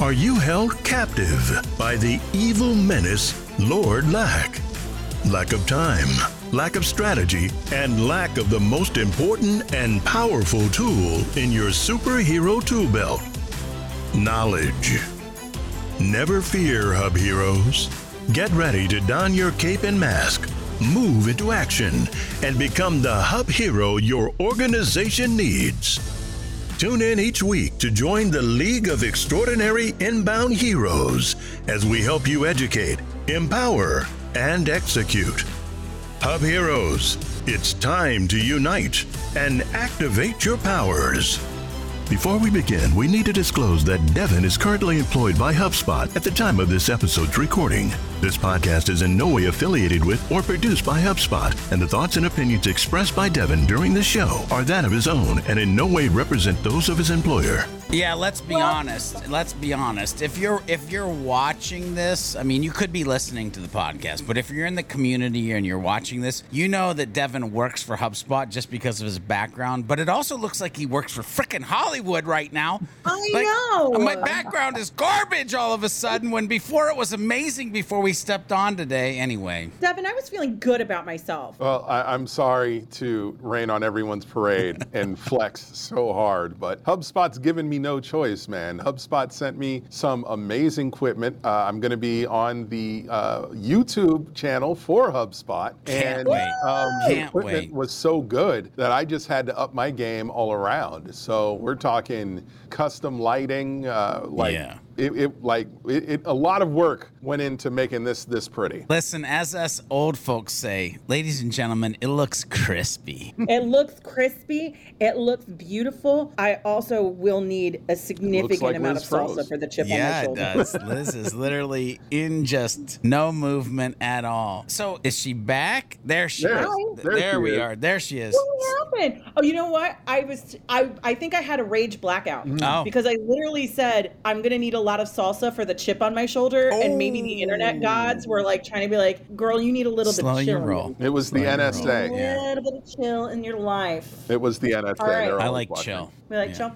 Are you held captive by the evil menace, Lord Lack? Lack of time, lack of strategy, and lack of the most important and powerful tool in your superhero tool belt knowledge. Never fear, Hub Heroes. Get ready to don your cape and mask move into action, and become the hub hero your organization needs. Tune in each week to join the League of Extraordinary Inbound Heroes as we help you educate, empower, and execute. Hub Heroes, it's time to unite and activate your powers. Before we begin, we need to disclose that Devin is currently employed by HubSpot at the time of this episode's recording. This podcast is in no way affiliated with or produced by HubSpot, and the thoughts and opinions expressed by Devin during the show are that of his own and in no way represent those of his employer. Yeah, let's be honest. Let's be honest. If you're if you're watching this, I mean, you could be listening to the podcast, but if you're in the community and you're watching this, you know that Devin works for HubSpot just because of his background. But it also looks like he works for frickin' Hollywood right now. I Like, know. My background is garbage all of a sudden when before it was amazing before we stepped on today. Anyway, Devin, I was feeling good about myself. Well, I, I'm sorry to rain on everyone's parade and flex so hard, but HubSpot's given me no choice, man. HubSpot sent me some amazing equipment. Uh, I'm going to be on the uh, YouTube channel for HubSpot, Can't and wait. Um, the equipment wait. was so good that I just had to up my game all around. So we're talking custom lighting, uh, like Yeah. It, it like it, it, a lot of work went into making this this pretty. listen, as us old folks say, ladies and gentlemen, it looks crispy. It looks crispy. It looks beautiful. I also will need a significant like amount Liz of salsa froze. for the chip on my Yeah, it shoulder. does. Liz is literally in just no movement at all. So is she back? There she There. is. There There, she we is. are. There she is. What happened? Oh, you know what? I was I I think I had a rage blackout mm-hmm. Oh. because I literally said I'm gonna need a lot of salsa for the chip on my shoulder, and maybe the internet gods were like trying to be like, "Girl, you need a little Slow bit chill. roll. It was the Slow your roll. NSA. A Yeah. little bit of chill in your life." It was the NSA. All right. I like watching. chill. We like Yeah. chill.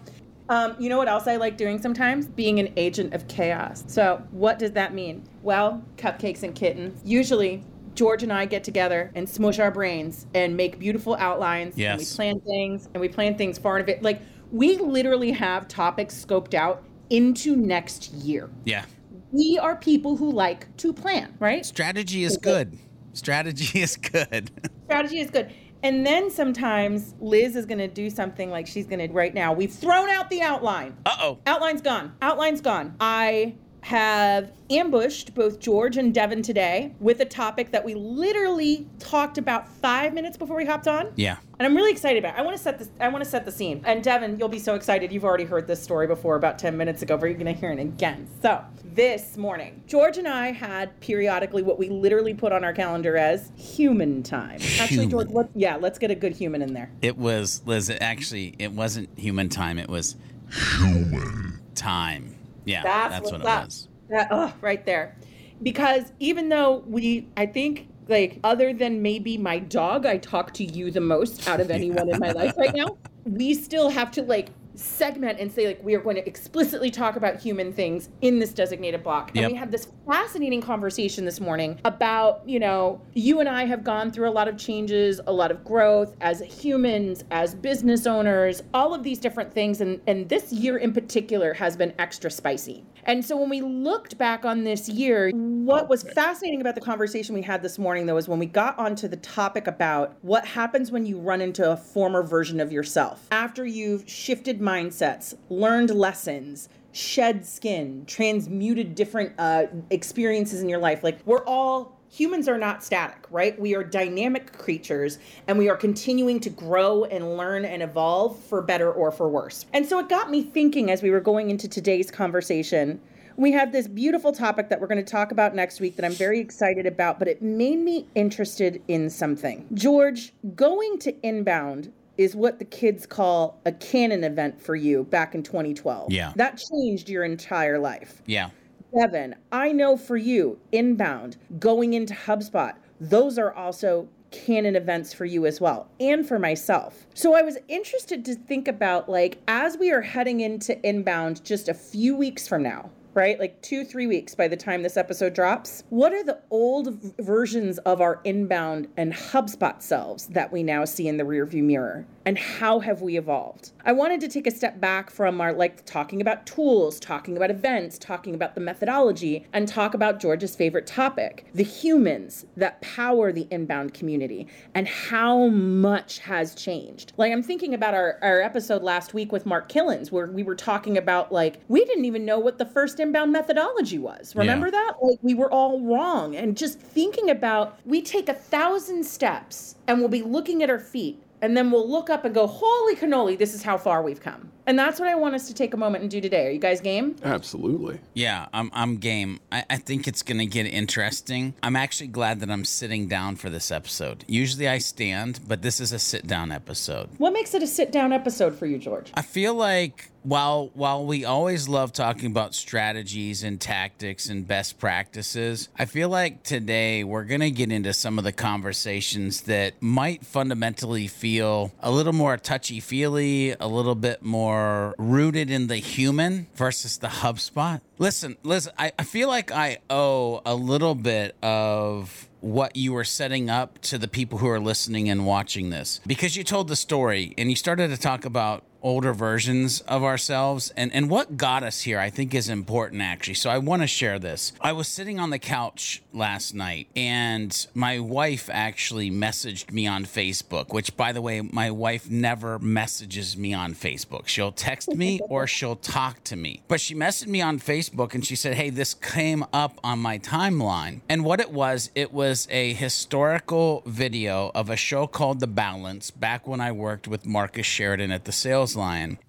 Um, you know what else I like doing sometimes? Being an agent of chaos. So, what does that mean? Well, cupcakes and kittens. Usually, George and I get together and smush our brains and make beautiful outlines. And we plan things and we plan things far in advance. Like, we literally have topics scoped out into next year. Yeah. We are people who like to plan, right? Strategy is good. Strategy is good. strategy is good. And then sometimes Liz is going to do something like she's going to right now. We've thrown out the outline. Uh oh. Outline's gone. Outline's gone. I have ambushed both George and Devin today with a topic that we literally talked about five minutes before we hopped on. Yeah. And I'm really excited about it. I want to set this I want to set the scene. And Devin, you'll be so excited. You've already heard this story before about 10 minutes ago, but you're gonna hear it again. So this morning, George and I had periodically what we literally put on our calendar as human time. Actually, George, Human. let, yeah, let's get a good human in there. It was Liz. It actually, it wasn't human time. It was human time. Yeah, That's, that's, what it up. was. That, oh, right there. Because even though we, I think, like, other than maybe my dog, I talk to you the most out of anyone in my life right now, we still have to, like, segment and say, like, we are going to explicitly talk about human things in this designated block. And Yep. we had this fascinating conversation this morning about, you know, you and I have gone through a lot of changes, a lot of growth as humans, as business owners, all of these different things. And, and this year in particular has been extra spicy. And so when we looked back on this year, what was fascinating about the conversation we had this morning, though, is when we got onto the topic about what happens when you run into a former version of yourself after you've shifted mindsets, learned lessons, shed skin, transmuted different uh, experiences in your life. Like we're all humans are not static, right? We are dynamic creatures and we are continuing to grow and learn and evolve for better or for worse. And so it got me thinking as we were going into today's conversation. We have this beautiful topic that we're going to talk about next week that I'm very excited about, but it made me interested in something. George, going to inbound is what the kids call a canon event for you back in 2012. Yeah. That changed your entire life. Yeah. Devin, I know for you, inbound, going into HubSpot, those are also canon events for you as well, and for myself. So I was interested to think about like, as we are heading into inbound just a few weeks from now, right? Like two, three weeks by the time this episode drops. What are the old versions of our inbound and HubSpot selves that we now see in the rearview mirror? And how have we evolved? I wanted to take a step back from our like talking about tools, talking about events, talking about the methodology, and talk about George's favorite topic the humans that power the inbound community and how much has changed. Like, I'm thinking about our, our episode last week with Mark Kilens, where we were talking about like, we didn't even know what the first inbound methodology was. Remember that? Like, we were all wrong. And just thinking about, we take a thousand steps and we'll be looking at our feet and then we'll look up and go, holy cannoli, this is how far we've come. And that's what I want us to take a moment and do today. Are you guys game? Absolutely. Yeah, I'm I'm game. I, I think it's gonna get interesting. I'm actually glad that I'm sitting down for this episode. Usually I stand, but this is a sit down episode. What makes it a sit down episode for you, George? I feel like while while we always love talking about strategies and tactics and best practices, I feel like today we're going to get into some of the conversations that might fundamentally feel a little more touchy-feely, a little bit more rooted in the human versus the HubSpot. Listen, listen, I, I feel like I owe a little bit of what you were setting up to the people who are listening and watching this because you told the story and you started to talk about older versions of ourselves. And and what got us here I think is important actually. So I want to share this. I was sitting on the couch last night and my wife actually messaged me on Facebook which by the way my wife never messages me on Facebook. She'll text me or she'll talk to me. But she messaged me on Facebook and she said hey this came up on my timeline. And what it was it was a historical video of a show called The Balance back when I worked with Marcus Sheridan at the Sales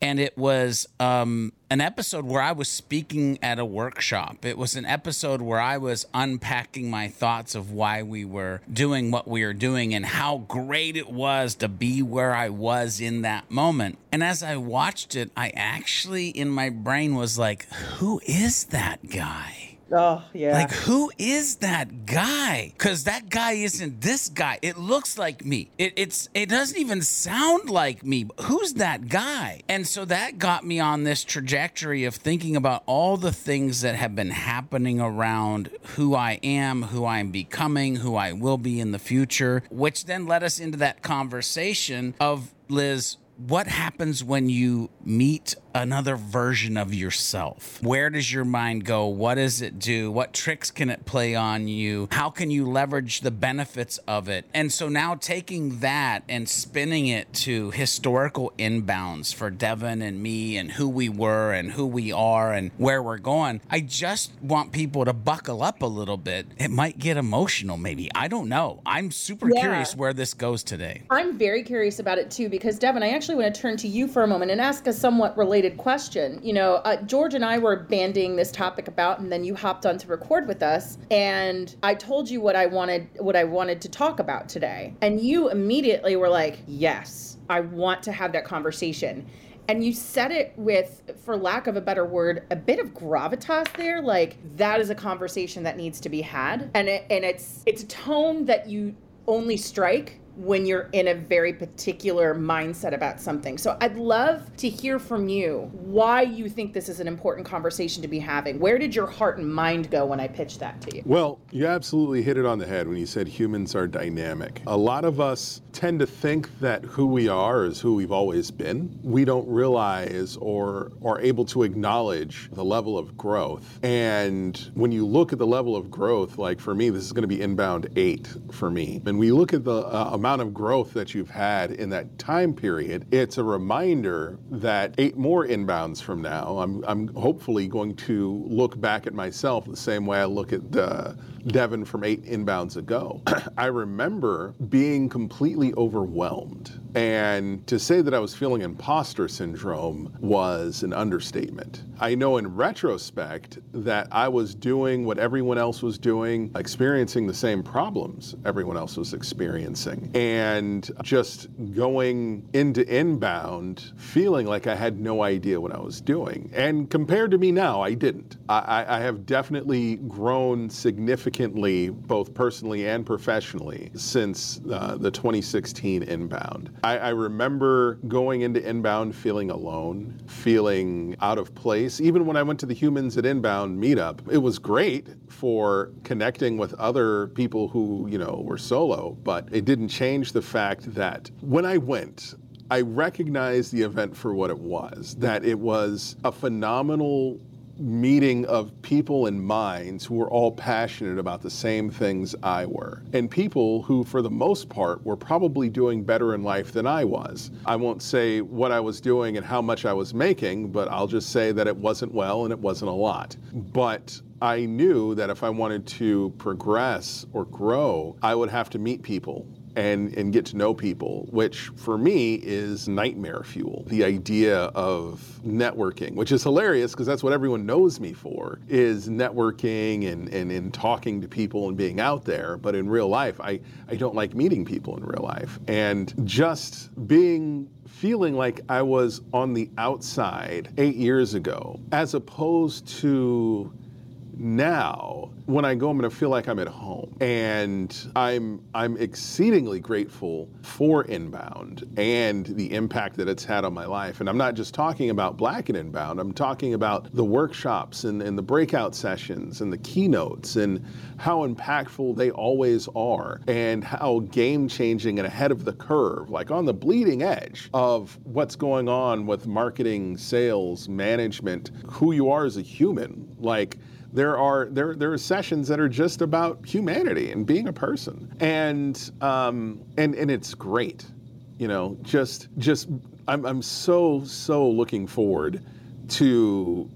And it was um, an episode where I was speaking at a workshop. It was an episode where I was unpacking my thoughts of why we were doing what we were doing and how great it was to be where I was in that moment. And as I watched it, I actually, in my brain, was like, who is that guy? Oh, yeah. Like, who is that guy? Because that guy isn't this guy. It looks like me. It, it's it doesn't even sound like me. Who's that guy? And so that got me on this trajectory of thinking about all the things that have been happening around who I am, who I'm becoming, who I will be in the future, which then led us into that conversation of Liz what happens when you meet another version of yourself? Where does your mind go? What does it do? What tricks can it play on you? How can you leverage the benefits of it? And so now taking that and spinning it to historical inbounds for Devin and me and who we were and who we are and where we're going, I just want people to buckle up a little bit. It might get emotional, maybe. I don't know. I'm super yeah. curious where this goes today. I'm very curious about it too because, Devin, I actually want to turn to you for a moment and ask a somewhat related related question. You know, uh, George and I were banding this topic about, and then you hopped on to record with us, and I told you what I wanted, what I wanted to talk about today, and you immediately were like, "Yes, I want to have that conversation." and you said it with for lack of a better word a bit of gravitas there like that is a conversation that needs to be had and it, and it's it's a tone that you only strike when you're in a very particular mindset about something. So I'd love to hear from you why you think this is an important conversation to be having. Where did your heart and mind go when I pitched that to you? Well, you absolutely hit it on the head when you said humans are dynamic. A lot of us tend to think that who we are is who we've always been. We don't realize or are able to acknowledge the level of growth. And when you look at the level of growth, like for me, this is going to be inbound eight for me. And we look at the uh, amount of growth that you've had in that time period, it's a reminder that eight more inbounds from now, I'm, I'm hopefully going to look back at myself the same way I look at uh, Devin from eight inbounds ago. I remember being completely overwhelmed and to say that I was feeling imposter syndrome was an understatement. I know in retrospect that I was doing what everyone else was doing, experiencing the same problems everyone else was experiencing, and just going into inbound feeling like I had no idea what I was doing. And compared to me now, I didn't. I, I have definitely grown significantly, both personally and professionally, since uh, the 2016 inbound. I, I remember going into inbound feeling alone, feeling out of place. Even when I went to the Humans at Inbound meetup, it was great for connecting with other people who, you know, were solo, but it didn't change the fact that when I went, I recognized the event for what it was, that it was a phenomenal meeting of people and minds who were all passionate about the same things I were, and people who, for the most part, were probably doing better in life than I was. I won't say what I was doing and how much I was making, but I'll just say that it wasn't well and it wasn't a lot. But I knew that if I wanted to progress or grow, I would have to meet people and, and get to know people, which for me is nightmare fuel. The idea of networking, which is hilarious because that's what everyone knows me for, is networking and, and, and talking to people and being out there. But in real life, I, I don't like meeting people in real life. And just being feeling like I was on the outside eight years ago, as opposed to now when I go, I'm going to feel like I'm at home, and I'm I'm exceedingly grateful for Inbound and the impact that it's had on my life. And I'm not just talking about Black and Inbound. I'm talking about the workshops and, and the breakout sessions and the keynotes and how impactful they always are, and how game changing and ahead of the curve, like on the bleeding edge of what's going on with marketing, sales, management, who you are as a human, like there are there there are sessions that are just about humanity and being a person, and um, and and it's great, you know. Just just I'm I'm so so looking forward to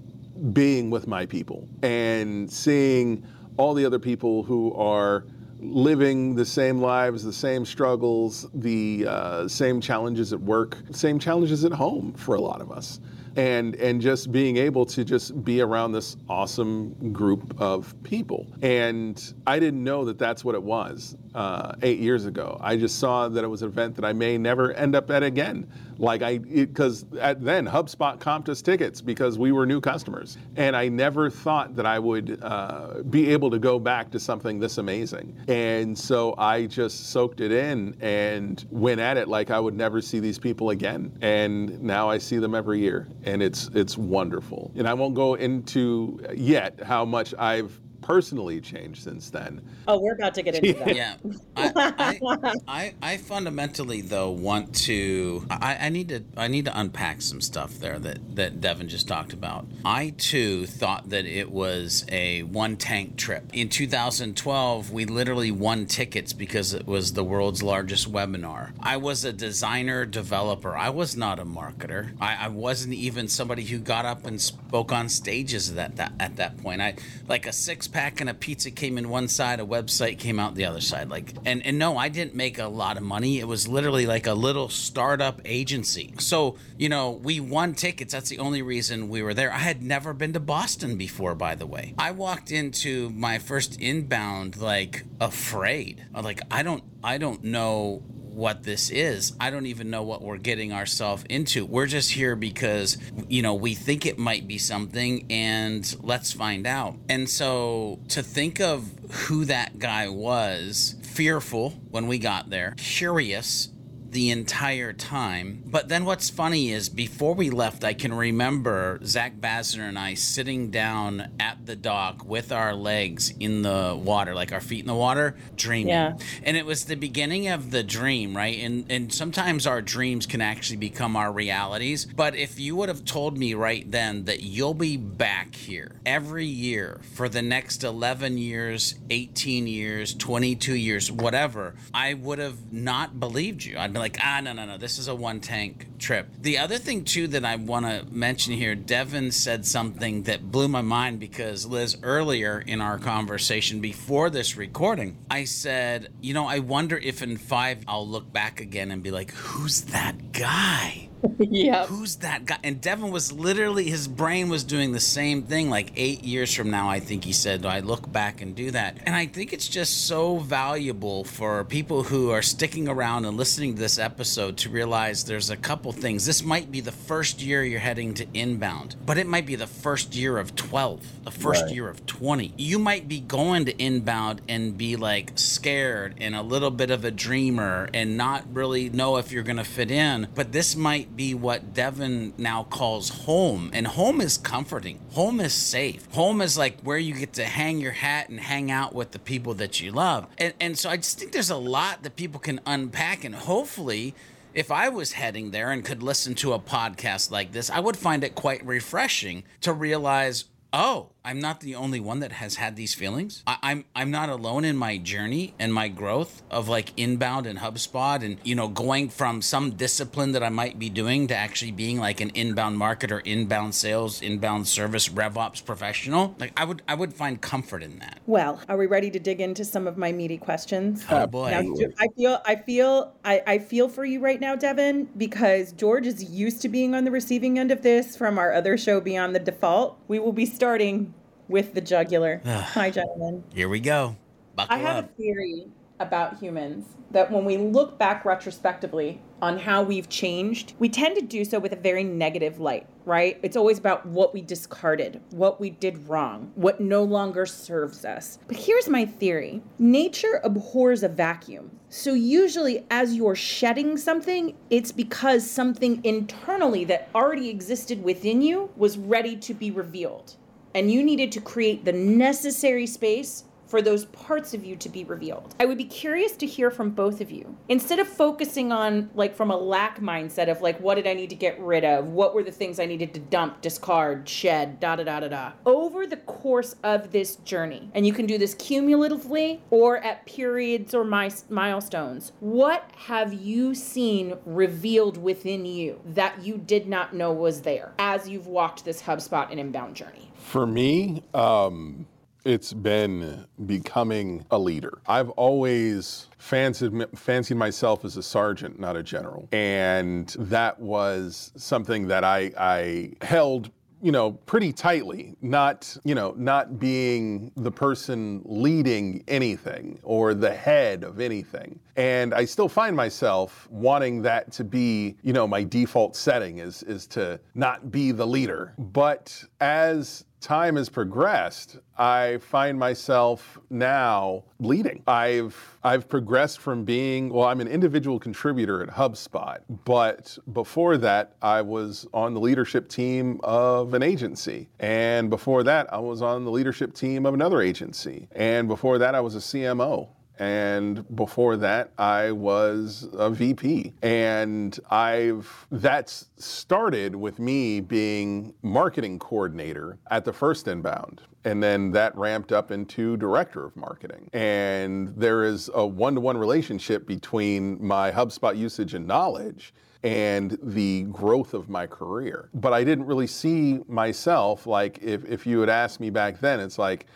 being with my people and seeing all the other people who are living the same lives, the same struggles, the uh, same challenges at work, same challenges at home for a lot of us and and just being able to just be around this awesome group of people. And I didn't know that that's what it was uh, eight years ago. I just saw that it was an event that I may never end up at again. Like I, because at then HubSpot comped us tickets because we were new customers, and I never thought that I would uh, be able to go back to something this amazing. And so I just soaked it in and went at it like I would never see these people again. And now I see them every year, and it's it's wonderful. And I won't go into yet how much I've personally changed since then? Oh, we're about to get into that. Yeah, I, I, I, I fundamentally though want to. I, I need to. I need to unpack some stuff there that that Devin just talked about. I too thought that it was a one tank trip. In 2012, we literally won tickets because it was the world's largest webinar. I was a designer developer. I was not a marketer. I, I wasn't even somebody who got up and spoke on stages at that, that at that point. I like a six pack and a pizza came in one side, a website came out the other side. Like and and no, I didn't make a lot of money. It was literally like a little startup agency. So you know, we won tickets. That's the only reason we were there. I had never been to Boston before, by the way. I walked into my first inbound like afraid. Like I don't I don't know what this is. I don't even know what we're getting ourselves into. We're just here because, you know, we think it might be something and let's find out. And so to think of who that guy was, fearful when we got there, curious the entire time. But then what's funny is before we left, I can remember Zach Basner and I sitting down at the dock with our legs in the water, like our feet in the water, dreaming. Yeah. And it was the beginning of the dream, right? And and sometimes our dreams can actually become our realities. But if you would have told me right then that you'll be back here every year for the next 11 years, 18 years, 22 years, whatever, I would have not believed you. I'd like, ah, no, no, no, this is a one tank trip. The other thing, too, that I want to mention here, Devin said something that blew my mind because Liz, earlier in our conversation before this recording, I said, you know, I wonder if in five I'll look back again and be like, who's that guy? yeah. Who's that guy? And Devin was literally, his brain was doing the same thing. Like eight years from now, I think he said, I look back and do that. And I think it's just so valuable for people who are sticking around and listening to this episode to realize there's a couple things. This might be the first year you're heading to inbound, but it might be the first year of 12, the first Right. year of 20. You might be going to inbound and be like scared and a little bit of a dreamer and not really know if you're going to fit in. But this might be what Devin now calls home. And home is comforting, home is safe. Home is like where you get to hang your hat and hang out with the people that you love. And, and so I just think there's a lot that people can unpack and hopefully if I was heading there and could listen to a podcast like this, I would find it quite refreshing to realize, oh, I'm not the only one that has had these feelings. I, I'm I'm not alone in my journey and my growth of like inbound and HubSpot and you know going from some discipline that I might be doing to actually being like an inbound marketer, inbound sales, inbound service, RevOps professional. Like I would I would find comfort in that. Well, are we ready to dig into some of my meaty questions? Oh boy. Now, I feel, I feel, I, I feel for you right now, Devin, because George is used to being on the receiving end of this from our other show, Beyond the Default. We will be starting with the jugular. Hi, gentlemen. Here we go. Buckle I have up. a theory about humans that when we look back retrospectively on how we've changed, we tend to do so with a very negative light, right? It's always about what we discarded, what we did wrong, what no longer serves us. But here's my theory nature abhors a vacuum. So, usually, as you're shedding something, it's because something internally that already existed within you was ready to be revealed. And you needed to create the necessary space for those parts of you to be revealed. I would be curious to hear from both of you. Instead of focusing on like from a lack mindset of like what did I need to get rid of? What were the things I needed to dump, discard, shed, da da da da da. Over the course of this journey, and you can do this cumulatively or at periods or mi- milestones. What have you seen revealed within you that you did not know was there as you've walked this HubSpot and inbound journey? For me, um, it's been becoming a leader. I've always fancied, fancied myself as a sergeant, not a general. And that was something that I, I held you know pretty tightly not you know not being the person leading anything or the head of anything and i still find myself wanting that to be you know my default setting is is to not be the leader but as time has progressed, I find myself now leading. I've I've progressed from being well, I'm an individual contributor at HubSpot, but before that, I was on the leadership team of an agency, and before that, I was on the leadership team of another agency, and before that, I was a CMO and before that I was a VP. And I've that's started with me being marketing coordinator at the first inbound. And then that ramped up into director of marketing. And there is a one to one relationship between my HubSpot usage and knowledge and the growth of my career. But I didn't really see myself like if, if you had asked me back then, it's like,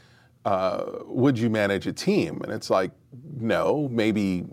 uh, would you manage a team? And it's like, no, maybe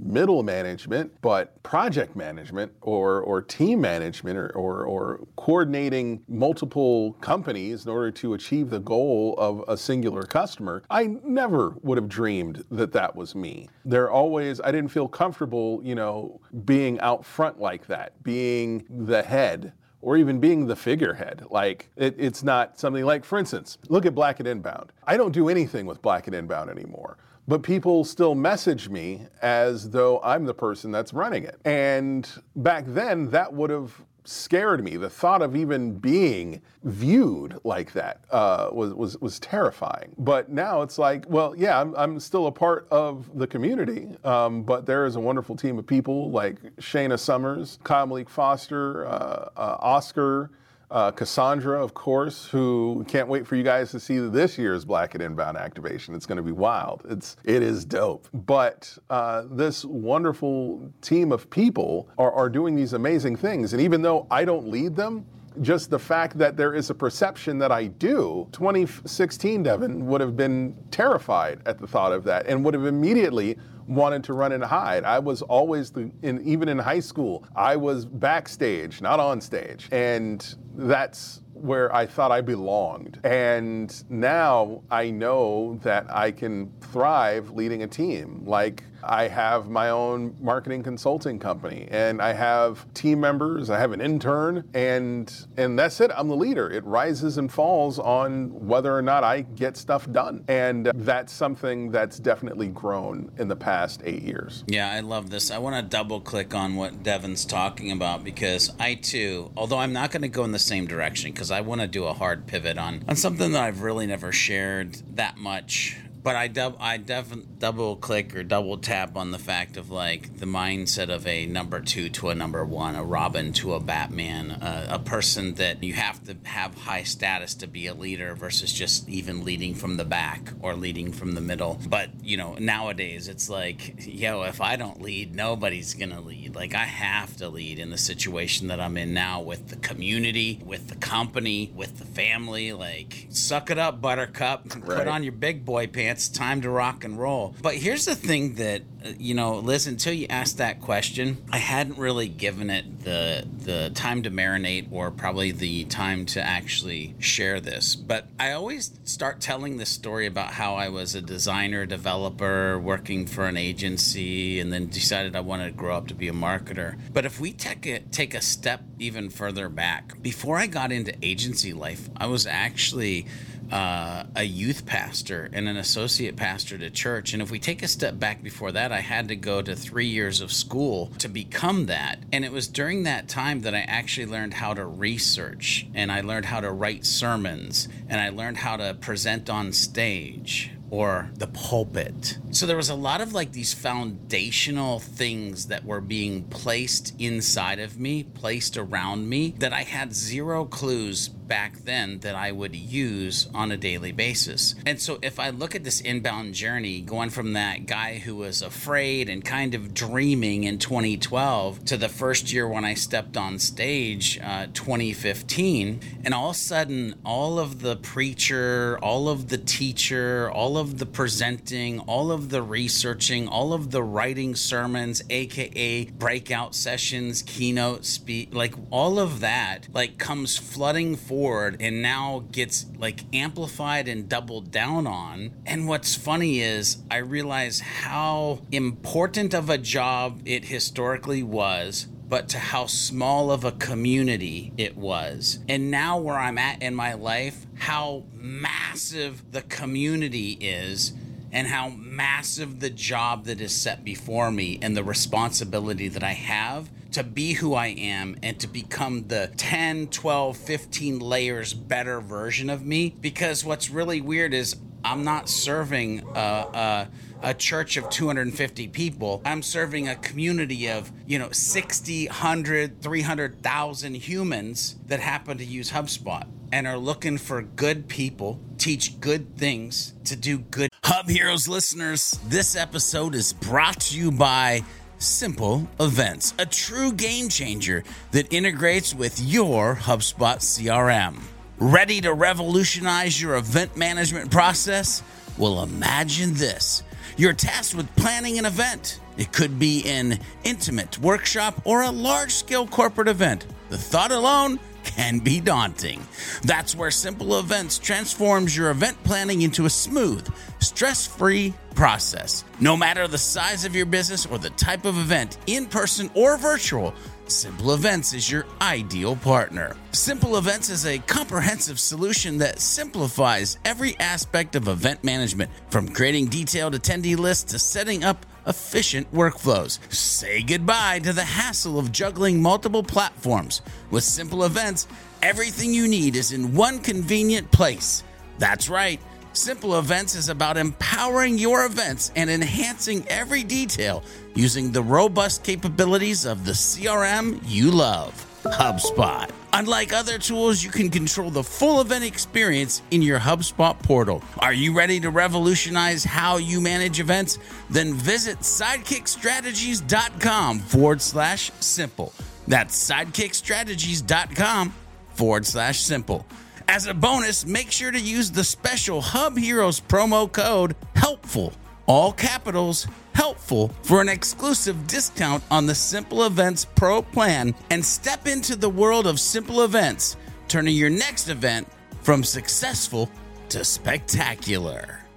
middle management, but project management or, or team management or, or, or, coordinating multiple companies in order to achieve the goal of a singular customer, I never would have dreamed that that was me. There always, I didn't feel comfortable, you know, being out front like that, being the head or even being the figurehead. Like it, it's not something like, for instance, look at Black and Inbound. I don't do anything with Black and Inbound anymore. But people still message me as though I'm the person that's running it. And back then, that would have scared me. The thought of even being viewed like that uh, was, was, was terrifying. But now it's like, well, yeah, I'm, I'm still a part of the community, um, but there is a wonderful team of people like Shayna Summers, Kyle Malik Foster, uh, uh, Oscar. Uh, Cassandra, of course, who can't wait for you guys to see this year's Black and Inbound activation. It's going to be wild. It's it is dope. But uh, this wonderful team of people are, are doing these amazing things, and even though I don't lead them, just the fact that there is a perception that I do, 2016 Devin would have been terrified at the thought of that and would have immediately wanted to run and hide. I was always the, in, even in high school, I was backstage, not on stage. And that's where I thought I belonged. And now I know that I can thrive leading a team. Like I have my own marketing consulting company and I have team members, I have an intern and and that's it. I'm the leader. It rises and falls on whether or not I get stuff done. And that's something that's definitely grown in the past 8 years. Yeah, I love this. I want to double click on what Devin's talking about because I too, although I'm not going to go in the same direction because I want to do a hard pivot on on something that I've really never shared that much but I dub I definitely double click or double tap on the fact of like the mindset of a number two to a number one, a Robin to a Batman, uh, a person that you have to have high status to be a leader versus just even leading from the back or leading from the middle. But you know nowadays it's like yo, if I don't lead, nobody's gonna lead. Like I have to lead in the situation that I'm in now with the community, with the company, with the family. Like suck it up, Buttercup. Right. Put on your big boy pants it's time to rock and roll. But here's the thing that uh, you know, Liz, until you asked that question, I hadn't really given it the the time to marinate or probably the time to actually share this. But I always start telling this story about how I was a designer, developer, working for an agency, and then decided I wanted to grow up to be a marketer. But if we take a, take a step even further back, before I got into agency life, I was actually uh, a youth pastor and an associate pastor to church. And if we take a step back before that, I had to go to three years of school to become that. And it was during that time that I actually learned how to research and I learned how to write sermons and I learned how to present on stage or the pulpit. So there was a lot of like these foundational things that were being placed inside of me, placed around me, that I had zero clues back then that I would use on a daily basis. And so if I look at this inbound journey, going from that guy who was afraid and kind of dreaming in 2012 to the first year when I stepped on stage, uh, 2015, and all of a sudden, all of the preacher, all of the teacher, all of the presenting, all of the researching, all of the writing sermons, aka breakout sessions, keynote speak, like all of that, like comes flooding forward forward and now gets like amplified and doubled down on. And what's funny is I realize how important of a job it historically was but to how small of a community it was. And now, where I'm at in my life, how massive the community is and how massive the job that is set before me and the responsibility that I have to be who I am and to become the 10, 12, 15 layers better version of me. Because what's really weird is I'm not serving a, a, a, church of 250 people. I'm serving a community of, you know, 60, 100, 300,000 humans that happen to use HubSpot and are looking for good people, teach good things, to do good. Hub Heroes listeners, this episode is brought to you by Simple Events, a true game changer that integrates with your HubSpot CRM. Ready to revolutionize your event management process? Well, imagine this. You're tasked with planning an event. It could be an intimate workshop or a large scale corporate event. The thought alone can be daunting. That's where Simple Events transforms your event planning into a smooth, stress free process. No matter the size of your business or the type of event, in person or virtual, Simple Events is your ideal partner. Simple Events is a comprehensive solution that simplifies every aspect of event management, from creating detailed attendee lists to setting up efficient workflows. Say goodbye to the hassle of juggling multiple platforms. With Simple Events, everything you need is in one convenient place. That's right. Simple Events is about empowering your events and enhancing every detail using the robust capabilities of the CRM you love, HubSpot. Unlike other tools, you can control the full event experience in your HubSpot portal. Are you ready to revolutionize how you manage events? Then visit sidekickstrategies.com forward slash simple. That's sidekickstrategies.com forward slash simple. As a bonus, make sure to use the special Hub Heroes promo code HELPFUL, all capitals, helpful, for an exclusive discount on the Simple Events Pro plan and step into the world of simple events, turning your next event from successful to spectacular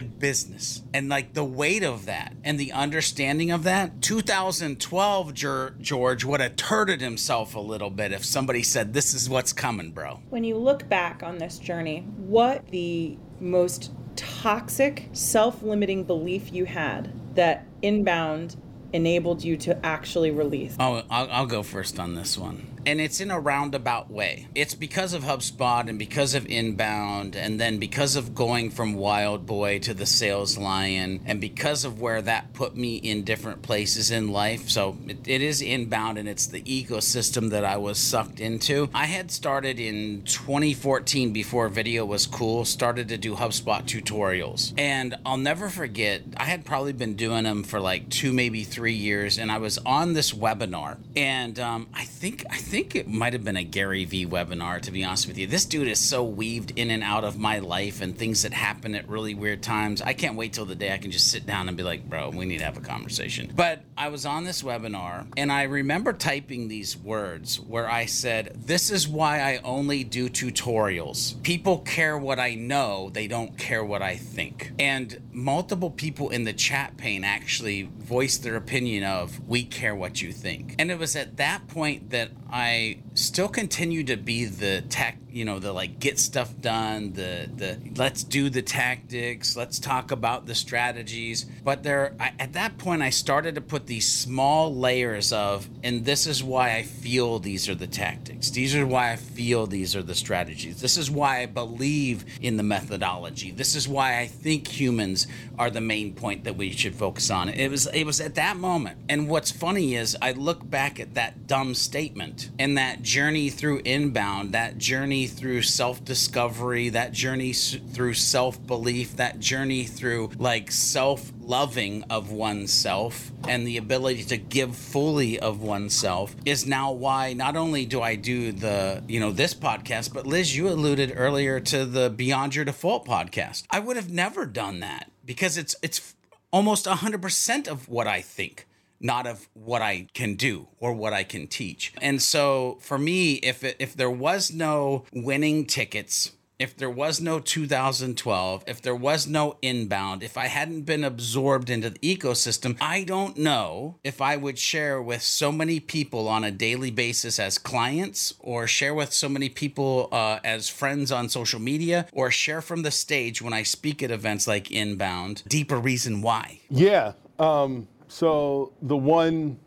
business. And like the weight of that and the understanding of that 2012 george would have turded himself a little bit if somebody said this is what's coming bro. When you look back on this journey what the most toxic self-limiting belief you had that inbound enabled you to actually release? Oh I'll, I'll go first on this one and it's in a roundabout way. It's because of HubSpot and because of inbound, and then because of going from Wild Boy to the Sales Lion, and because of where that put me in different places in life. So it, it is inbound, and it's the ecosystem that I was sucked into. I had started in 2014 before video was cool, started to do HubSpot tutorials, and I'll never forget. I had probably been doing them for like two, maybe three years, and I was on this webinar, and um, I think I think it might have been a Gary Vee webinar, to be honest with you. This dude is so weaved in and out of my life and things that happen at really weird times. I can't wait till the day I can just sit down and be like, bro, we need to have a conversation. But I was on this webinar and I remember typing these words where I said, This is why I only do tutorials. People care what I know, they don't care what I think. And multiple people in the chat pane actually voiced their opinion of, We care what you think. And it was at that point that I still continue to be the tech, you know, the like get stuff done, the the let's do the tactics, let's talk about the strategies. But there, I, at that point, I started to put these small layers of, and this is why I feel these are the tactics. These are why I feel these are the strategies. This is why I believe in the methodology. This is why I think humans are the main point that we should focus on. It was it was at that moment. And what's funny is I look back at that dumb statement and that journey through inbound, that journey through self discovery, that journey through self belief, that journey through like self loving of oneself and the ability to give fully of oneself is now why not only do I do the, you know, this podcast, but Liz, you alluded earlier to the Beyond Your Default podcast. I would have never done that because it's it's almost 100% of what I think not of what I can do or what I can teach. And so for me, if it, if there was no winning tickets if there was no 2012, if there was no inbound, if I hadn't been absorbed into the ecosystem, I don't know if I would share with so many people on a daily basis as clients, or share with so many people uh, as friends on social media, or share from the stage when I speak at events like Inbound. Deeper reason why. Yeah. Um, so the one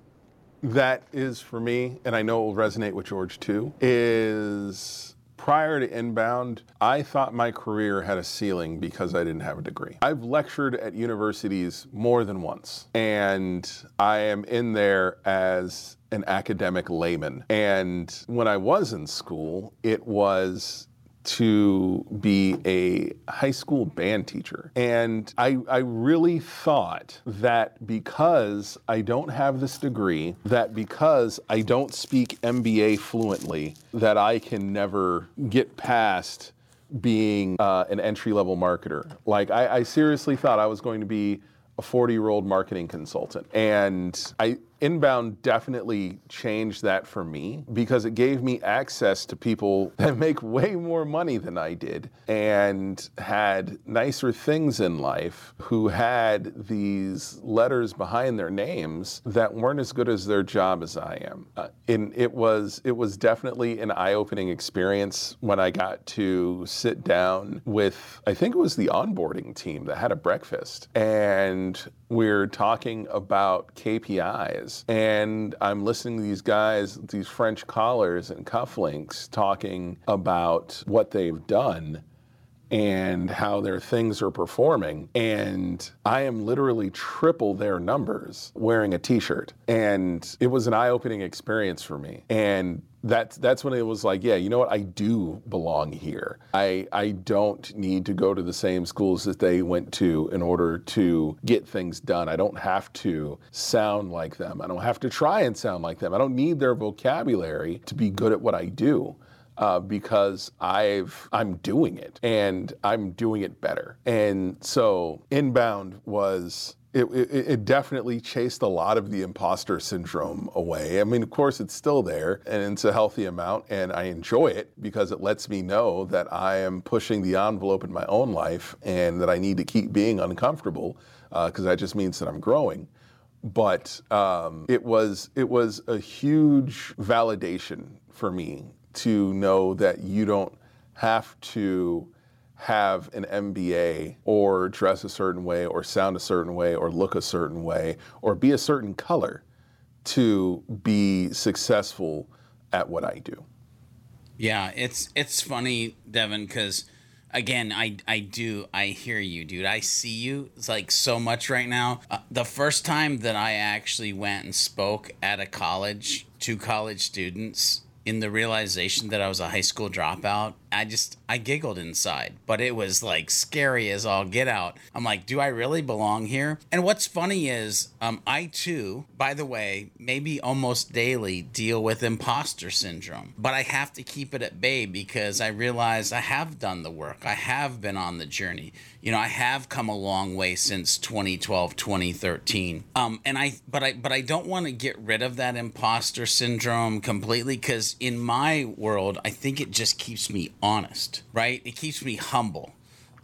that is for me, and I know it will resonate with George too, is prior to Inbound, I thought my career had a ceiling because I didn't have a degree. I've lectured at universities more than once, and I am in there as an academic layman. And when I was in school, it was to be a high school band teacher. And I, I really thought that because I don't have this degree, that because I don't speak MBA fluently, that I can never get past being uh, an entry level marketer. Like, I, I seriously thought I was going to be a 40 year old marketing consultant. And I, Inbound definitely changed that for me because it gave me access to people that make way more money than I did and had nicer things in life who had these letters behind their names that weren't as good as their job as I am. Uh, and it was it was definitely an eye-opening experience when I got to sit down with I think it was the onboarding team that had a breakfast and we're talking about KPIs, and I'm listening to these guys, these French collars and cufflinks, talking about what they've done and how their things are performing. And I am literally triple their numbers wearing a t shirt. And it was an eye opening experience for me. And that's that's when it was like, yeah, you know what? I do belong here. I I don't need to go to the same schools that they went to in order to get things done. I don't have to sound like them. I don't have to try and sound like them. I don't need their vocabulary to be good at what I do uh, because I've I'm doing it and I'm doing it better. And so inbound was. It, it, it, definitely chased a lot of the imposter syndrome away. I mean, of course, it's still there and it's a healthy amount, and I enjoy it because it lets me know that I am pushing the envelope in my own life and that I need to keep being uncomfortable because uh, that just means that I'm growing but um, it was it was a huge validation for me to know that you don't have to have an MBA or dress a certain way or sound a certain way or look a certain way or be a certain color to be successful at what I do. Yeah, it's it's funny, Devin, because again, I I do I hear you, dude. I see you it's like so much right now. Uh, the first time that I actually went and spoke at a college to college students in the realization that I was a high school dropout, I just I giggled inside, but it was like scary as all get out. I'm like, do I really belong here? And what's funny is, um, I too, by the way, maybe almost daily deal with imposter syndrome, but I have to keep it at bay because I realize I have done the work. I have been on the journey. You know, I have come a long way since 2012, 2013. Um, and I, but I, but I don't want to get rid of that imposter syndrome completely because in my world, I think it just keeps me honest, right? It keeps me humble.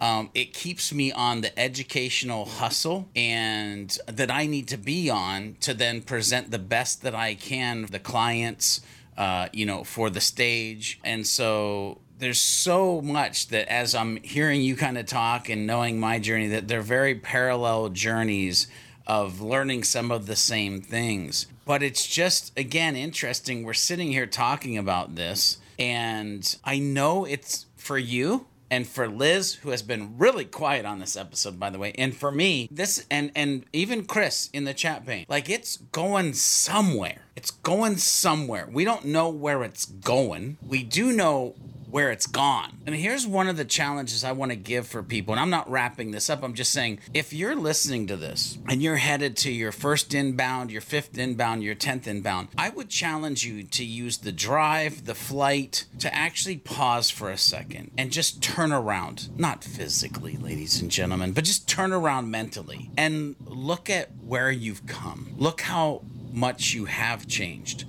Um, it keeps me on the educational hustle and that I need to be on to then present the best that I can the clients, uh, you know, for the stage. And so there's so much that as I'm hearing you kind of talk and knowing my journey, that they're very parallel journeys of learning some of the same things. But it's just, again, interesting. We're sitting here talking about this, and I know it's for you and for Liz, who has been really quiet on this episode, by the way, and for me, this and and even Chris in the chat pane, like it's going somewhere. It's going somewhere. We don't know where it's going. We do know where it's gone. And here's one of the challenges I want to give for people. And I'm not wrapping this up. I'm just saying if you're listening to this and you're headed to your first inbound, your fifth inbound, your 10th inbound, I would challenge you to use the drive, the flight, to actually pause for a second and just turn around. Not physically, ladies and gentlemen, but just turn around mentally and look at where you've come. Look how much you have changed.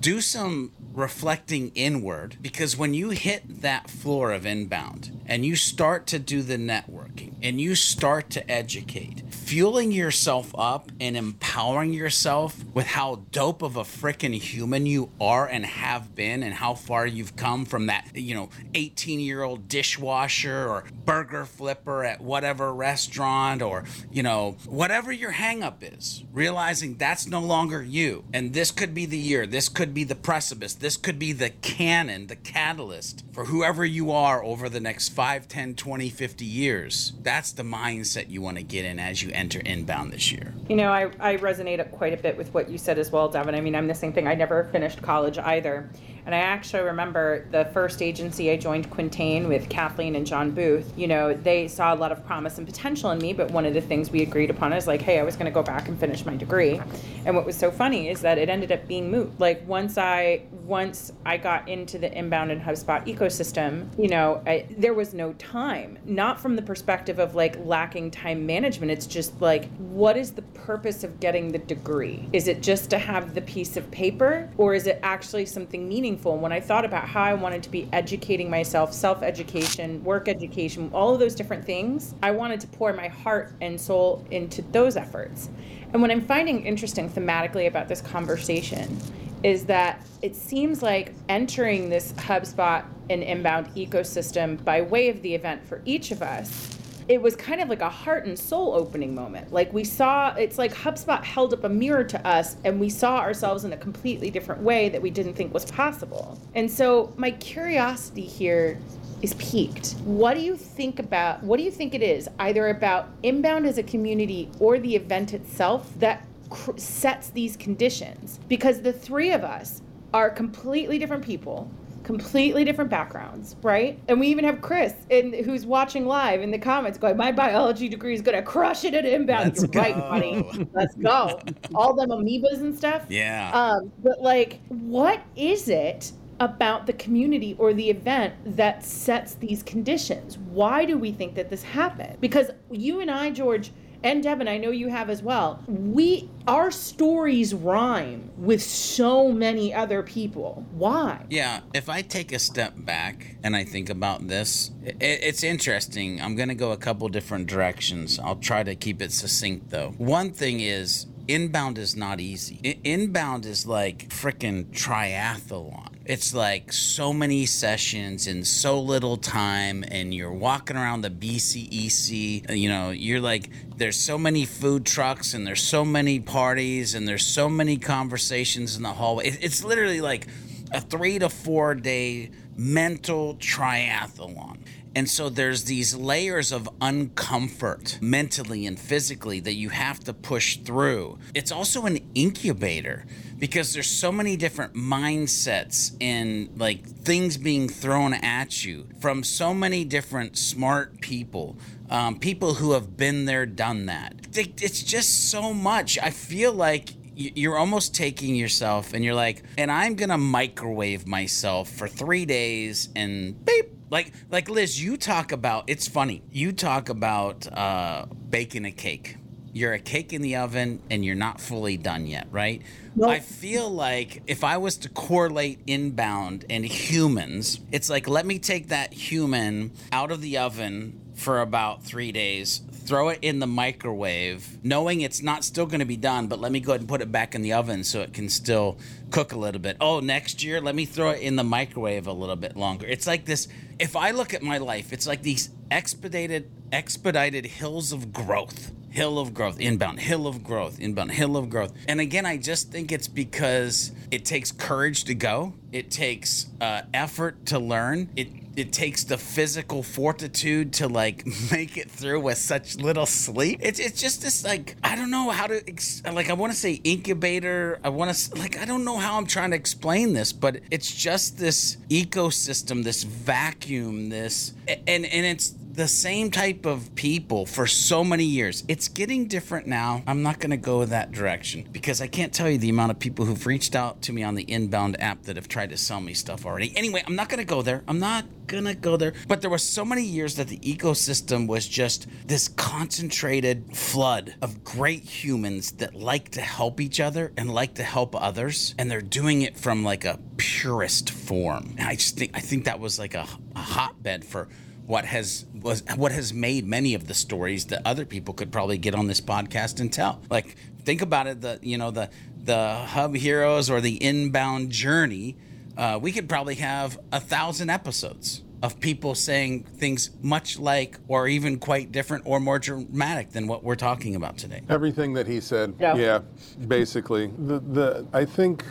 Do some reflecting inward because when you hit that floor of inbound and you start to do the networking and you start to educate, fueling yourself up and empowering yourself with how dope of a freaking human you are and have been and how far you've come from that, you know, 18 year old dishwasher or burger flipper at whatever restaurant or, you know, whatever your hangup is, realizing that's no longer you. And this could be the year, this could be the precipice, this could be the canon, the catalyst for whoever you are over the next 5, 10, 20, 50 years. That's the mindset you want to get in as you enter inbound this year. You know, I, I resonate quite a bit with what you said as well, Devin. I mean, I'm the same thing. I never finished college either. And I actually remember the first agency I joined, Quintain, with Kathleen and John Booth. You know, they saw a lot of promise and potential in me, but one of the things we agreed upon is like, hey, I was going to go back and finish my degree. And what was so funny is that it ended up being moot. Like once I once I got into the inbound and HubSpot ecosystem, you know, I, there was no time. Not from the perspective of like lacking time management. It's just like, what is the purpose of getting the degree? Is it just to have the piece of paper, or is it actually something meaningful? And when I thought about how I wanted to be educating myself, self education, work education, all of those different things, I wanted to pour my heart and soul into those efforts. And what I'm finding interesting thematically about this conversation is that it seems like entering this HubSpot and inbound ecosystem by way of the event for each of us it was kind of like a heart and soul opening moment. Like we saw, it's like HubSpot held up a mirror to us and we saw ourselves in a completely different way that we didn't think was possible. And so my curiosity here is peaked. What do you think about, what do you think it is, either about inbound as a community or the event itself that cr- sets these conditions? Because the three of us are completely different people completely different backgrounds, right? And we even have Chris, in, who's watching live in the comments, going, "My biology degree is gonna crush it at inbound." Let's You're go. right, buddy. Let's go. All them amoebas and stuff. Yeah. Um, but like, what is it about the community or the event that sets these conditions? Why do we think that this happened? Because you and I, George and Devin, I know you have as well. We our stories rhyme with so many other people. Why? Yeah, if I take a step back and I think about this, i it's interesting. I'm going to go a couple different directions. I'll try to keep it succinct though. One thing is inbound is not easy. I- inbound is like freaking triathlon. It's like so many sessions in so little time, and you're walking around the BCEC. You know, you're like, there's so many food trucks, and there's so many parties, and there's so many conversations in the hallway. It- it's literally like a three to four day mental triathlon. And so there's these layers of uncomfort mentally and physically that you have to push through. It's also an incubator because there's so many different mindsets and like things being thrown at you from so many different smart people, um, people who have been there, done that. It's just so much. I feel like you're almost taking yourself and you're like, and I'm gonna microwave myself for three days and beep. Like, like Liz, you talk about. It's funny. You talk about uh, baking a cake. You're a cake in the oven and you're not fully done yet, right? Nope. I feel like if I was to correlate inbound and humans, it's like let me take that human out of the oven for about three days, throw it in the microwave, knowing it's not still going to be done, but let me go ahead and put it back in the oven so it can still cook a little bit. Oh, next year, let me throw it in the microwave a little bit longer. It's like this. If I look at my life, it's like these expedited, expedited hills of growth hill of growth inbound hill of growth inbound hill of growth. And again i just think it's because it takes courage to go. It takes uh, effort to learn. It it takes the physical fortitude to like make it through with such little sleep. It's, it's just this like i don't know how to ex- like i want to say incubator. I want to like i don't know how i'm trying to explain this but it's just this ecosystem this vacuum this and and it's the same type of people for so many years. It's getting different now. I'm not going to go that direction because I can't tell you the amount of people who've reached out to me on the inbound app that have tried to sell me stuff already. Anyway, I'm not going to go there. I'm not gonna go there. But there was so many years that the ecosystem was just this concentrated flood of great humans that like to help each other and like to help others, and they're doing it from like a purest form. And I just think I think that was like a, a hotbed for what has was what has made many of the stories that other people could probably get on this podcast and tell. Like think about it, the you know the the hub heroes or the inbound journey. Uh, we could probably have a thousand episodes of people saying things much like or even quite different or more dramatic than what we're talking about today. Everything that he said. Yeah. Yeah, basically. The the I think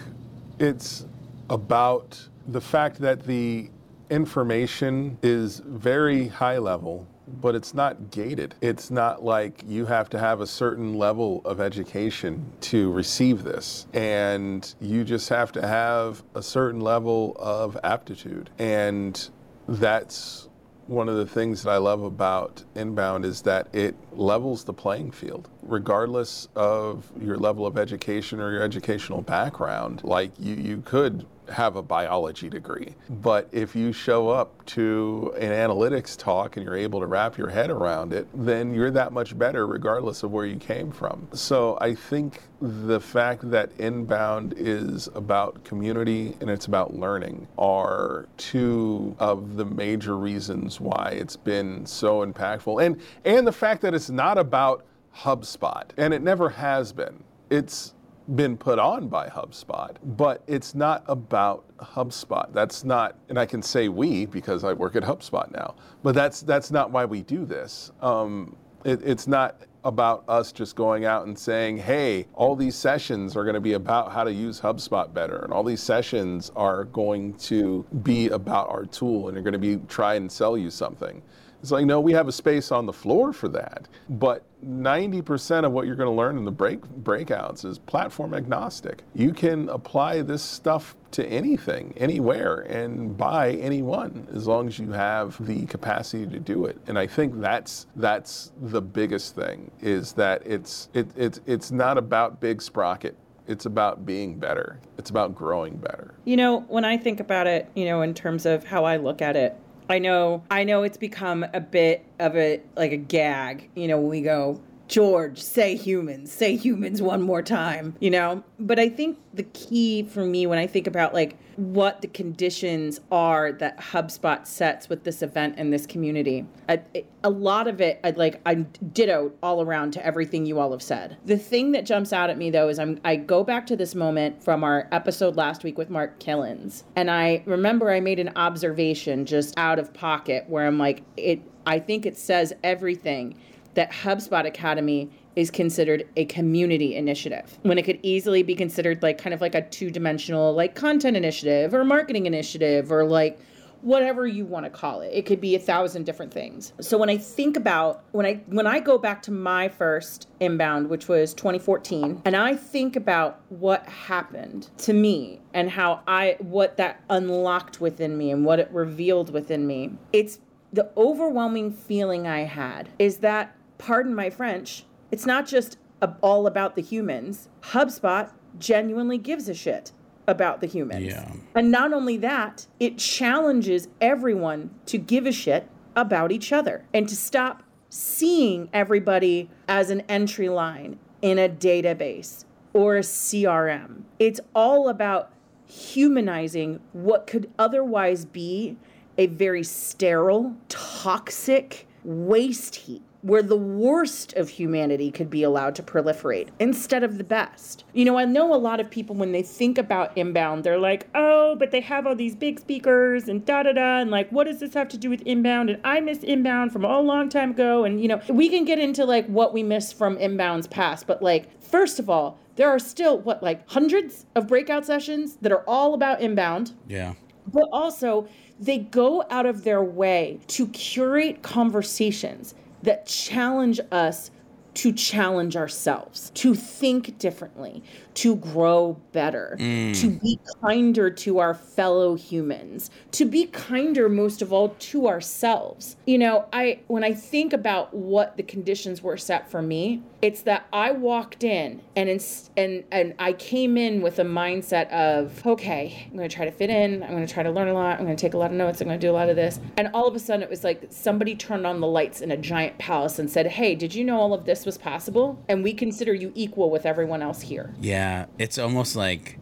it's about the fact that the information is very high level but it's not gated. It's not like you have to have a certain level of education to receive this. And you just have to have a certain level of aptitude. And that's one of the things that I love about Inbound is that it levels the playing field, regardless of your level of education or your educational background. Like you, you could have a biology degree, but if you show up to an analytics talk and you're able to wrap your head around it, then you're that much better regardless of where you came from. So I think the fact that Inbound is about community and it's about learning are two of the major reasons why it's been so impactful. And and the fact that it's not about HubSpot and it never has been. It's been put on by HubSpot, but it's not about HubSpot. That's not, and I can say we because I work at HubSpot now, but that's that's not why we do this. Um, it, it's not about us just going out and saying, hey, all these sessions are going to be about how to use HubSpot better, and all these sessions are going to be about our tool, and they're going to be try and sell you something. It's like, no, we have a space on the floor for that. But 90% of what you're going to learn in the break breakouts is platform agnostic. You can apply this stuff to anything, anywhere, and by anyone as long as you have the capacity to do it. And I think that's that's the biggest thing is that it's it, it's it's not about big sprocket. It's about being better. It's about growing better. You know, when I think about it, you know, in terms of how I look at it, I know I know it's become a bit of a like a gag, you know, when we go George, say humans, say humans one more time, you know? But I think the key for me when I think about like what the conditions are that HubSpot sets with this event and this community, I, a lot of it, I'd like, I'm ditto all around to everything you all have said. The thing that jumps out at me though is I'm, I go back to this moment from our episode last week with Mark Kilens. And I remember I made an observation just out of pocket where I'm like, it, I think it says everything that HubSpot Academy is considered a community initiative. When it could easily be considered like kind of like a two-dimensional like content initiative or marketing initiative or like whatever you want to call it. It could be a thousand different things. So when i think about when i when i go back to my first inbound which was 2014 and i think about what happened to me and how i what that unlocked within me and what it revealed within me it's the overwhelming feeling i had is that pardon my French, it's not just all about the humans. HubSpot genuinely gives a shit about the humans. Yeah. And not only that, it challenges everyone to give a shit about each other and to stop seeing everybody as an entry line in a database or a CRM. It's all about humanizing what could otherwise be a very sterile, toxic waste heap where the worst of humanity could be allowed to proliferate instead of the best. You know, I know a lot of people when they think about inbound, they're like, oh, but they have all these big speakers and da da da, and like, what does this have to do with inbound? And I miss inbound from a long time ago. And, you know, we can get into like what we miss from inbound's past, but like, first of all, there are still what, like hundreds of breakout sessions that are all about inbound. Yeah. But also, they go out of their way to curate conversations that challenge us to challenge ourselves, to think differently, to grow better, mm. to be kinder to our fellow humans, to be kinder most of all to ourselves. You know, I when I think about what the conditions were set for me, it's that I walked in and in, and and I came in with a mindset of, okay, I'm going to try to fit in, I'm going to try to learn a lot, I'm going to take a lot of notes, I'm going to do a lot of this. And all of a sudden it was like somebody turned on the lights in a giant palace and said, "Hey, did you know all of this was possible? And we consider you equal with everyone else here." Yeah, it's almost like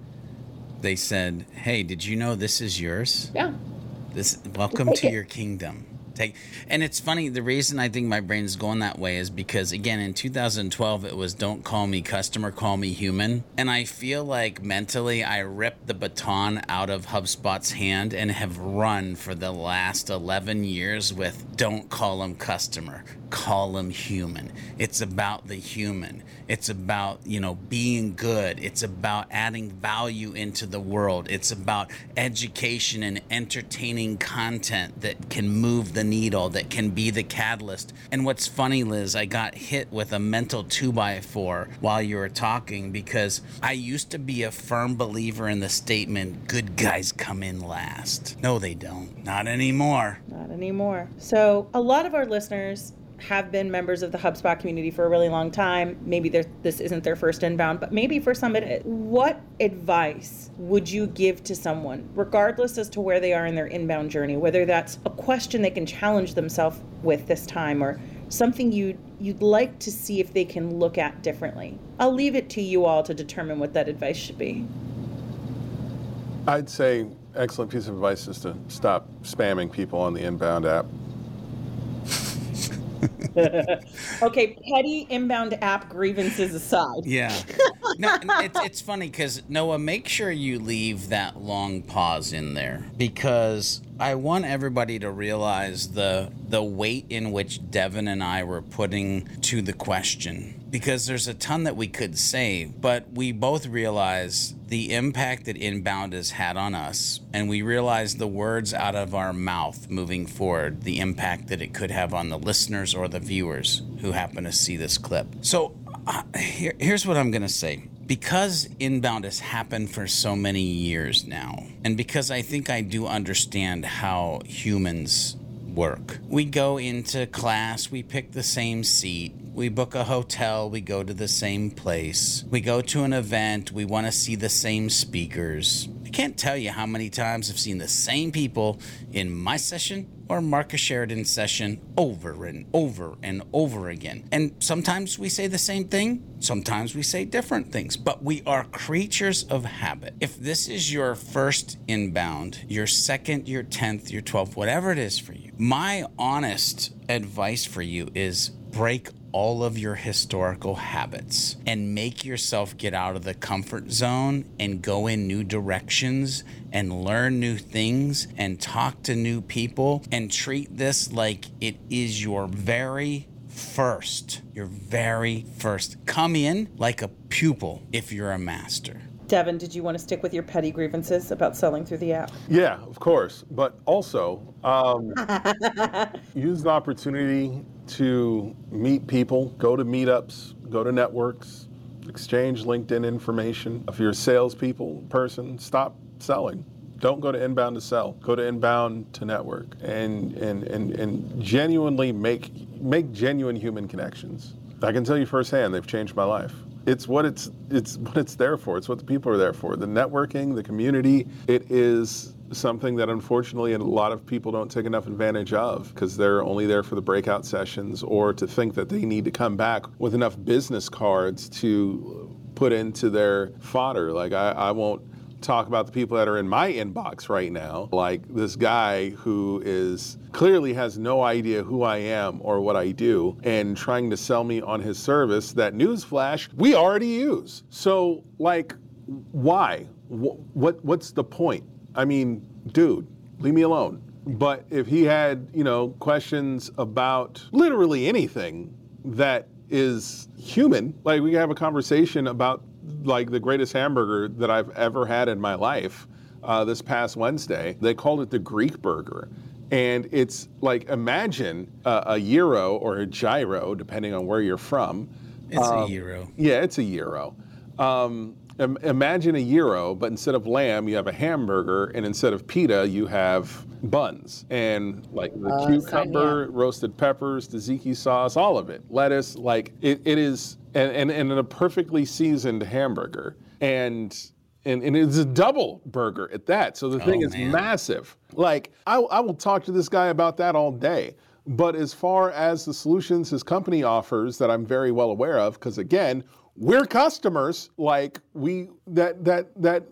they said, "Hey, did you know this is yours? Yeah. This welcome to it. your kingdom." Take and it's funny. The reason I think my brain's going that way is because again, in 2012, it was "Don't call me customer, call me human," and I feel like mentally I ripped the baton out of HubSpot's hand and have run for the last 11 years with "Don't call them customer, call them human." It's about the human. It's about, you know, being good. It's about adding value into the world. It's about education and entertaining content that can move the needle, that can be the catalyst. And what's funny, Liz, I got hit with a mental two by four while you were talking because I used to be a firm believer in the statement, good guys come in last. No, they don't. Not anymore. Not anymore. So, a lot of our listeners have been members of the HubSpot community for a really long time. Maybe this isn't their first inbound, but maybe for some it. What advice would you give to someone, regardless as to where they are in their inbound journey, whether that's a question they can challenge themselves with this time or something you you'd like to see if they can look at differently? I'll leave it to you all to determine what that advice should be. I'd say excellent piece of advice is to stop spamming people on the inbound app. Okay, petty inbound app grievances aside. Yeah. No, it's, it's funny because Noah, make sure you leave that long pause in there because I want everybody to realize the the weight in which Devin and I were putting to the question. Because there's a ton that we could say, but we both realize the impact that inbound has had on us, and we realize the words out of our mouth moving forward, the impact that it could have on the listeners or the viewers who happen to see this clip. So uh, here, here's what I'm going to say. Because inbound has happened for so many years now, and because I think I do understand how humans work, we go into class, we pick the same seat, we book a hotel, we go to the same place, we go to an event, we want to see the same speakers. I can't tell you how many times I've seen the same people in my session or Marcus Sheridan's session over and over and over again. And sometimes we say the same thing, sometimes we say different things, but we are creatures of habit. If this is your first inbound, your second, your 10th, your 12th, whatever it is for you, my honest advice for you is break all of your historical habits and make yourself get out of the comfort zone and go in new directions and learn new things and talk to new people and treat this like it is your very first, your very first. Come in like a pupil if you're a master. Devin, did you want to stick with your petty grievances about selling through the app? Yeah, of course. But also, um, use the opportunity to meet people, go to meetups, go to networks, exchange LinkedIn information. If you're a salespeople person, stop selling. Don't go to inbound to sell. Go to inbound to network and and, and, and genuinely make make genuine human connections. I can tell you firsthand, they've changed my life it's what it's it's what it's there for. It's what the people are there for. The networking, the community. It is something that unfortunately a lot of people don't take enough advantage of because they're only there for the breakout sessions or to think that they need to come back with enough business cards to put into their fodder. Like I, I won't talk about the people that are in my inbox right now, like this guy who is clearly has no idea who I am or what I do and trying to sell me on his service that newsflash we already use. So like why? Wh- What what's the point? I mean, dude, leave me alone. But if he had, you know, questions about literally anything that is human, like we can have a conversation about like the greatest hamburger that I've ever had in my life uh, this past Wednesday. They called it the Greek burger. And it's like imagine uh, a gyro or a gyro, depending on where you're from, It's a euro. Yeah, it's a gyro. Um, imagine a gyro, but instead of lamb, you have a hamburger, and instead of pita, you have buns and like the Uh, cucumber, roasted peppers, tzatziki sauce, all of it, lettuce. Like it, it is, and, and and a perfectly seasoned hamburger, and and and it's a double burger at that. So the thing Oh, is man. massive. Like I, I will talk to this guy about that all day. But as far as the solutions his company offers that I'm very well aware of, because again, we're customers, like we that that that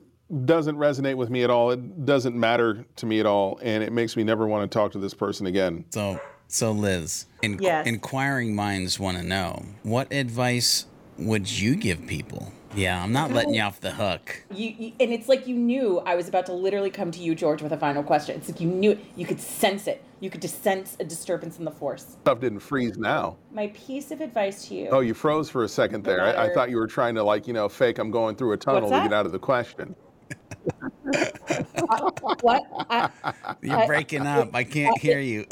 doesn't resonate with me at all. It doesn't matter to me at all, and it makes me never want to talk to this person again. So, so Liz, in, Yes. inquiring minds want to know what advice would you give people? Yeah, I'm not letting you off the hook. You, you and it's like you knew I was about to literally come to you, George, with a final question. It's like you knew it. You could sense it. You could just sense a disturbance in the force. Stuff didn't freeze now. My piece of advice to you. Oh, you froze for a second there. I, I thought you were trying to like you know fake. I'm going through a tunnel to get out of the question. What? I, You're breaking up. I can't hear you.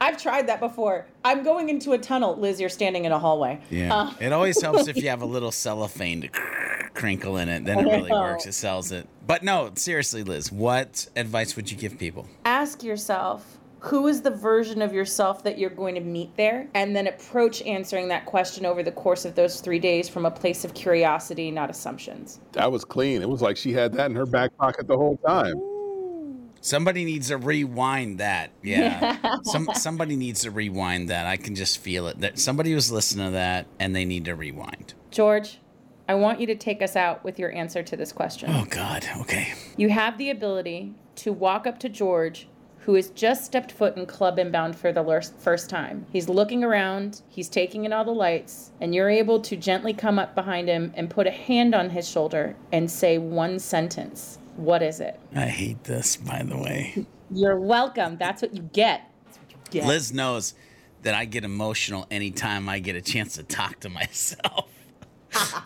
I've tried that before. I'm going into a tunnel. Liz, you're standing in a hallway. Yeah. Uh, it always helps if you have a little cellophane to crinkle in it. Then it really works. It sells it. But no, seriously, Liz, what advice would you give people? ask yourself who is the version of yourself that you're going to meet there and then approach answering that question over the course of those three days from a place of curiosity not assumptions That was clean. It was like she had that in her back pocket the whole time. Somebody needs to rewind that. Yeah. Some somebody needs to rewind that. I can just feel it. That somebody was listening to that and they need to rewind. george i want you to take us out with your answer to this question Oh God. Okay. you have the ability to walk up to george who has just stepped foot in club inbound for the first time he's looking around he's taking in all the lights and you're able to gently come up behind him and put a hand on his shoulder and say one sentence what is it I hate this, by the way. You're welcome. That's what you get. That's what you get. Liz knows that I get emotional anytime I get a chance to talk to myself.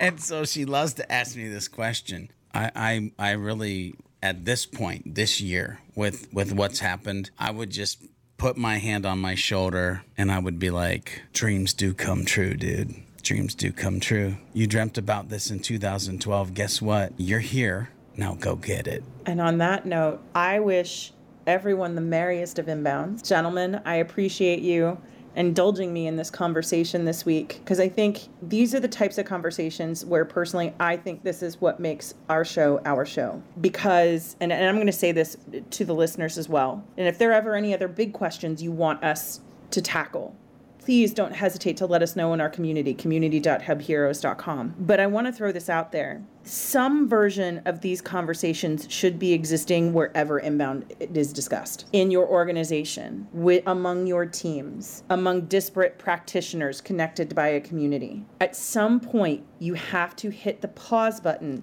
and so she loves to ask me this question. I, I I really at this point this year with with what's happened, I would just put my hand on my shoulder and I would be like, dreams do come true, dude. Dreams do come true. You dreamt about this in 2012. Guess what? You're here. Now go get it. And on that note, I wish everyone the merriest of inbounds. Gentlemen, I appreciate you indulging me in this conversation this week because I think these are the types of conversations where personally I think this is what makes our show our show. Because, and, and I'm going to say this to the listeners as well, and if there are ever any other big questions you want us to tackle, please don't hesitate to let us know in our community, community.hubheroes.com. But I want to throw this out there. Some version of these conversations should be existing wherever inbound is discussed in your organization, wi- among your teams, among disparate practitioners connected by a community. At some point, you have to hit the pause button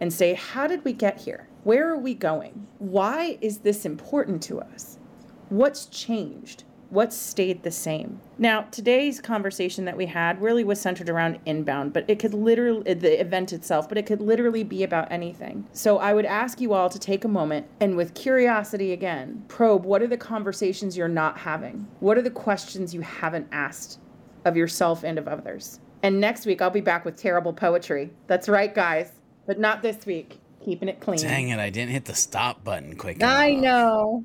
and say, How did we get here? Where are we going? Why is this important to us? What's changed? What's stayed the same? Now, today's conversation that we had really was centered around inbound, but it could literally, the event itself, but it could literally be about anything. So I would ask you all to take a moment and with curiosity again, probe what are the conversations you're not having? What are the questions you haven't asked of yourself and of others? And next week, I'll be back with terrible poetry. That's right, guys, but not this week. Keeping it clean. Dang it, I didn't hit the stop button quick enough. I know.